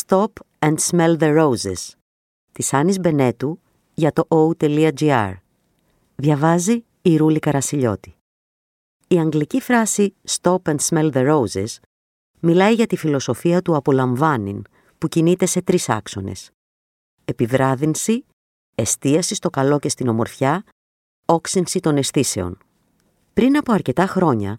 Stop and Smell the Roses της Άννης Μπενέτου για το o.gr. Διαβάζει η Ρούλη Καρασιλιώτη. Η αγγλική φράση «Stop and smell the roses» μιλάει για τη φιλοσοφία του απολαμβάνειν που κινείται σε τρεις άξονες. Επιβράδυνση, εστίαση στο καλό και στην ομορφιά, όξυνση των αισθήσεων. Πριν από αρκετά χρόνια,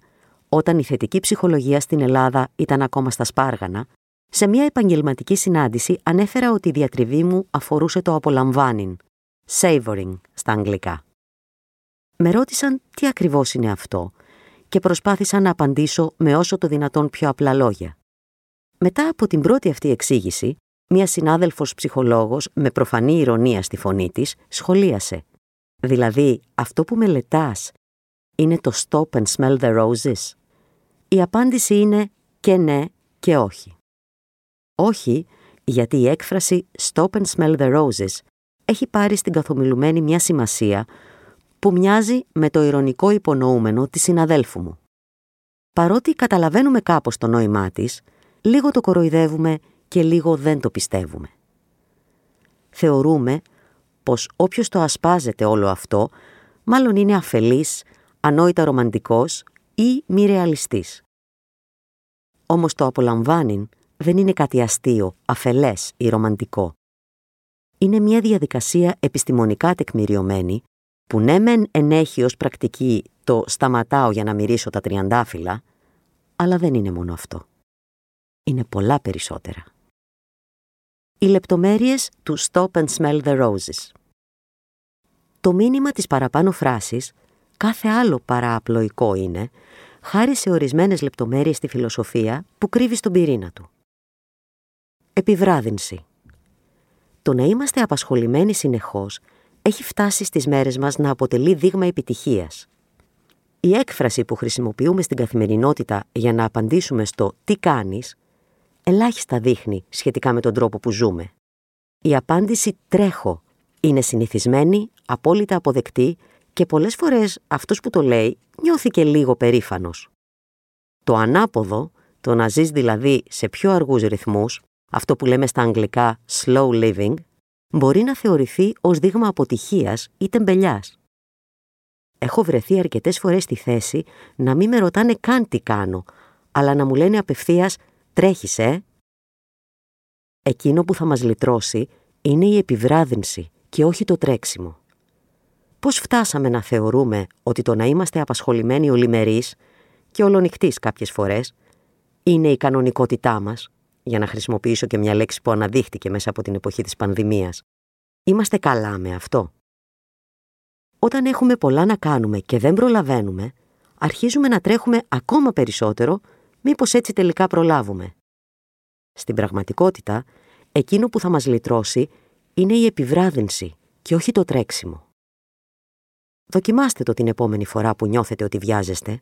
όταν η θετική ψυχολογία στην Ελλάδα ήταν ακόμα στα σπάργανα, σε μια επαγγελματική συνάντηση ανέφερα ότι η διατριβή μου αφορούσε το απολαμβάνειν, savoring στα αγγλικά. Με ρώτησαν τι ακριβώς είναι αυτό και προσπάθησα να απαντήσω με όσο το δυνατόν πιο απλά λόγια. Μετά από την πρώτη αυτή εξήγηση, μία συνάδελφος ψυχολόγος με προφανή ηρωνία στη φωνή της σχολίασε. Δηλαδή, αυτό που μελετάς είναι το stop and smell the roses. Η απάντηση είναι και ναι και όχι. Όχι, γιατί η έκφραση stop and smell the roses έχει πάρει στην καθομιλουμένη μια σημασία που μοιάζει με το ηρωνικό υπονοούμενο της συναδέλφου μου. Παρότι καταλαβαίνουμε κάπως το νόημά της, λίγο το κοροϊδεύουμε και λίγο δεν το πιστεύουμε. Θεωρούμε πως όποιος το ασπάζεται όλο αυτό, μάλλον είναι αφελής, ανόητα ρομαντικός ή μη ρεαλιστής. Όμως το απολαμβάνει δεν είναι κάτι αστείο, αφελές ή ρομαντικό. Είναι μια διαδικασία επιστημονικά τεκμηριωμένη που ναι μεν ενέχει ως πρακτική το «σταματάω για να μυρίσω τα τριαντάφυλλα», αλλά δεν είναι μόνο αυτό. Είναι πολλά περισσότερα. Οι λεπτομέρειες του «Stop and smell the roses». Το μήνυμα της παραπάνω φράσης, κάθε άλλο παρααπλοϊκό είναι, χάρη σε ορισμένες λεπτομέρειες στη φιλοσοφία που κρύβει στον πυρήνα του. Επιβράδυνση. Το να είμαστε απασχολημένοι συνεχώς έχει φτάσει στις μέρες μας να αποτελεί δείγμα επιτυχίας. Η έκφραση που χρησιμοποιούμε στην καθημερινότητα για να απαντήσουμε στο «τι κάνεις» ελάχιστα δείχνει σχετικά με τον τρόπο που ζούμε. Η απάντηση «τρέχω» είναι συνηθισμένη, απόλυτα αποδεκτή και πολλές φορές αυτός που το λέει νιώθει και λίγο περήφανος. Το ανάποδο, το να ζεις δηλαδή σε πιο αργούς ρυθμούς, αυτό που λέμε στα αγγλικά slow living, μπορεί να θεωρηθεί ως δείγμα αποτυχίας ή τεμπελιάς. Έχω βρεθεί αρκετές φορές στη θέση να μην με ρωτάνε καν τι κάνω, αλλά να μου λένε απευθείας «τρέχεις, ε;» Εκείνο που θα μας λυτρώσει είναι η επιβράδυνση και όχι το τρέξιμο. Πώς φτάσαμε να θεωρούμε ότι το να είμαστε απασχολημένοι ολιμερείς και ολονυχτής κάποιες φορές είναι η κανονικότητά μας, για να χρησιμοποιήσω και μια λέξη που αναδείχτηκε μέσα από την εποχή της πανδημίας. Είμαστε καλά με αυτό. Όταν έχουμε πολλά να κάνουμε και δεν προλαβαίνουμε, αρχίζουμε να τρέχουμε ακόμα περισσότερο, μήπως έτσι τελικά προλάβουμε. Στην πραγματικότητα, εκείνο που θα μας λυτρώσει είναι η επιβράδυνση και όχι το τρέξιμο. Δοκιμάστε το την επόμενη φορά που νιώθετε ότι βιάζεστε,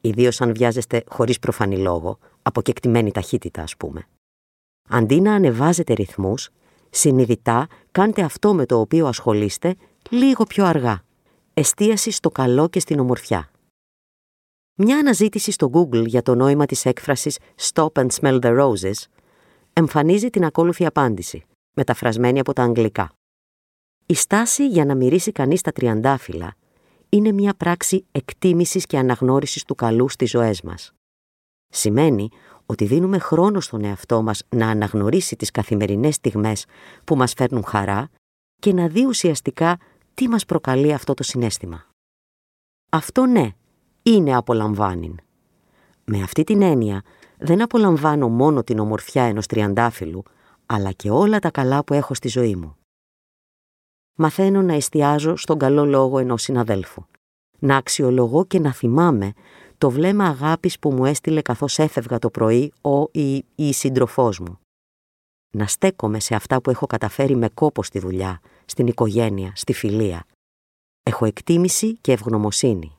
ιδίως αν βιάζεστε χωρίς προφανή λόγο, από κεκτημένη ταχύτητα ας πούμε. Αντί να ανεβάζετε ρυθμούς, συνειδητά κάντε αυτό με το οποίο ασχολείστε λίγο πιο αργά. Εστίαση στο καλό και στην ομορφιά. Μια αναζήτηση στο Google για το νόημα της έκφρασης «Stop and smell the roses» εμφανίζει την ακόλουθη απάντηση, μεταφρασμένη από τα αγγλικά. Η στάση για να μυρίσει κανείς τα τριαντάφυλλα είναι μια πράξη εκτίμησης και αναγνώρισης του καλού στις ζωές μας. Σημαίνει ότι δίνουμε χρόνο στον εαυτό μας να αναγνωρίσει τις καθημερινές στιγμές που μας φέρνουν χαρά και να δει ουσιαστικά τι μας προκαλεί αυτό το συνέστημα. Αυτό ναι, είναι απολαμβάνειν. Με αυτή την έννοια δεν απολαμβάνω μόνο την ομορφιά ενός τριαντάφυλλου, αλλά και όλα τα καλά που έχω στη ζωή μου. Μαθαίνω να εστιάζω στον καλό λόγο ενός συναδέλφου. Να αξιολογώ και να θυμάμαι το βλέμμα αγάπης που μου έστειλε καθώς έφευγα το πρωί ο ή η σύντροφός μου. Να στέκομαι σε αυτά που έχω καταφέρει με κόπο στη δουλειά, στην οικογένεια, στη φιλία. Έχω εκτίμηση και ευγνωμοσύνη.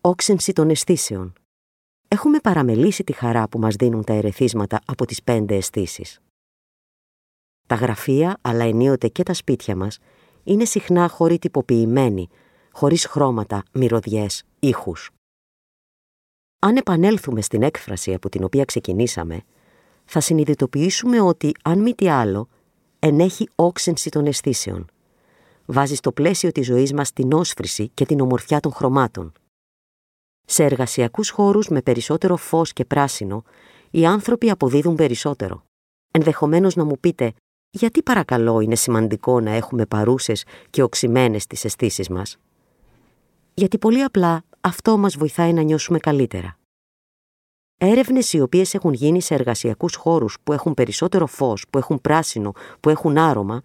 Όξυνση των αισθήσεων. Έχουμε παραμελήσει τη χαρά που μας δίνουν τα ερεθίσματα από τις πέντε αισθήσεις. Τα γραφεία, αλλά ενίοτε και τα σπίτια μας, είναι συχνά χώροι τυποποιημένοι, χωρίς χρώματα, μυρωδιές, ήχους. Αν επανέλθουμε στην έκφραση από την οποία ξεκινήσαμε, θα συνειδητοποιήσουμε ότι, αν μη τι άλλο, ενέχει όξενση των αισθήσεων. Βάζει στο πλαίσιο της ζωής μας την όσφρηση και την ομορφιά των χρωμάτων. Σε εργασιακούς χώρους με περισσότερο φως και πράσινο, οι άνθρωποι αποδίδουν περισσότερο. Ενδεχομένως να μου πείτε, γιατί παρακαλώ είναι σημαντικό να έχουμε παρούσες και οξυμένες τις αισθήσεις μας; Γιατί πολύ απλά αυτό μας βοηθάει να νιώσουμε καλύτερα. Έρευνες οι οποίες έχουν γίνει σε εργασιακούς χώρους που έχουν περισσότερο φως, που έχουν πράσινο, που έχουν άρωμα,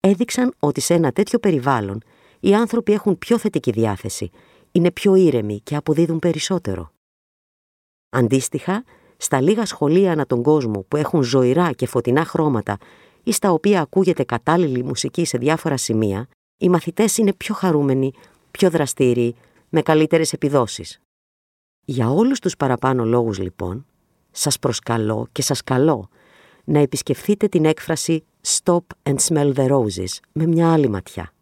έδειξαν ότι σε ένα τέτοιο περιβάλλον οι άνθρωποι έχουν πιο θετική διάθεση, είναι πιο ήρεμοι και αποδίδουν περισσότερο. Αντίστοιχα, στα λίγα σχολεία ανά τον κόσμο που έχουν ζωηρά και φωτεινά χρώματα ή στα οποία ακούγεται κατάλληλη μουσική σε διάφορα σημεία, οι μαθητές είναι πιο χαρούμενοι, πιο δραστήριοι, με καλύτερες επιδόσεις. Για όλους τους παραπάνω λόγους λοιπόν, σας προσκαλώ και σας καλώ να επισκεφθείτε την έκφραση «Stop and smell the roses» με μια άλλη ματιά.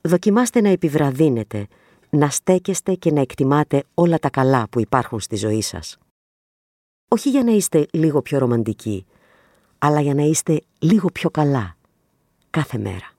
Δοκιμάστε να επιβραδύνετε, να στέκεστε και να εκτιμάτε όλα τα καλά που υπάρχουν στη ζωή σας. Όχι για να είστε λίγο πιο ρομαντικοί, αλλά για να είστε λίγο πιο καλά κάθε μέρα.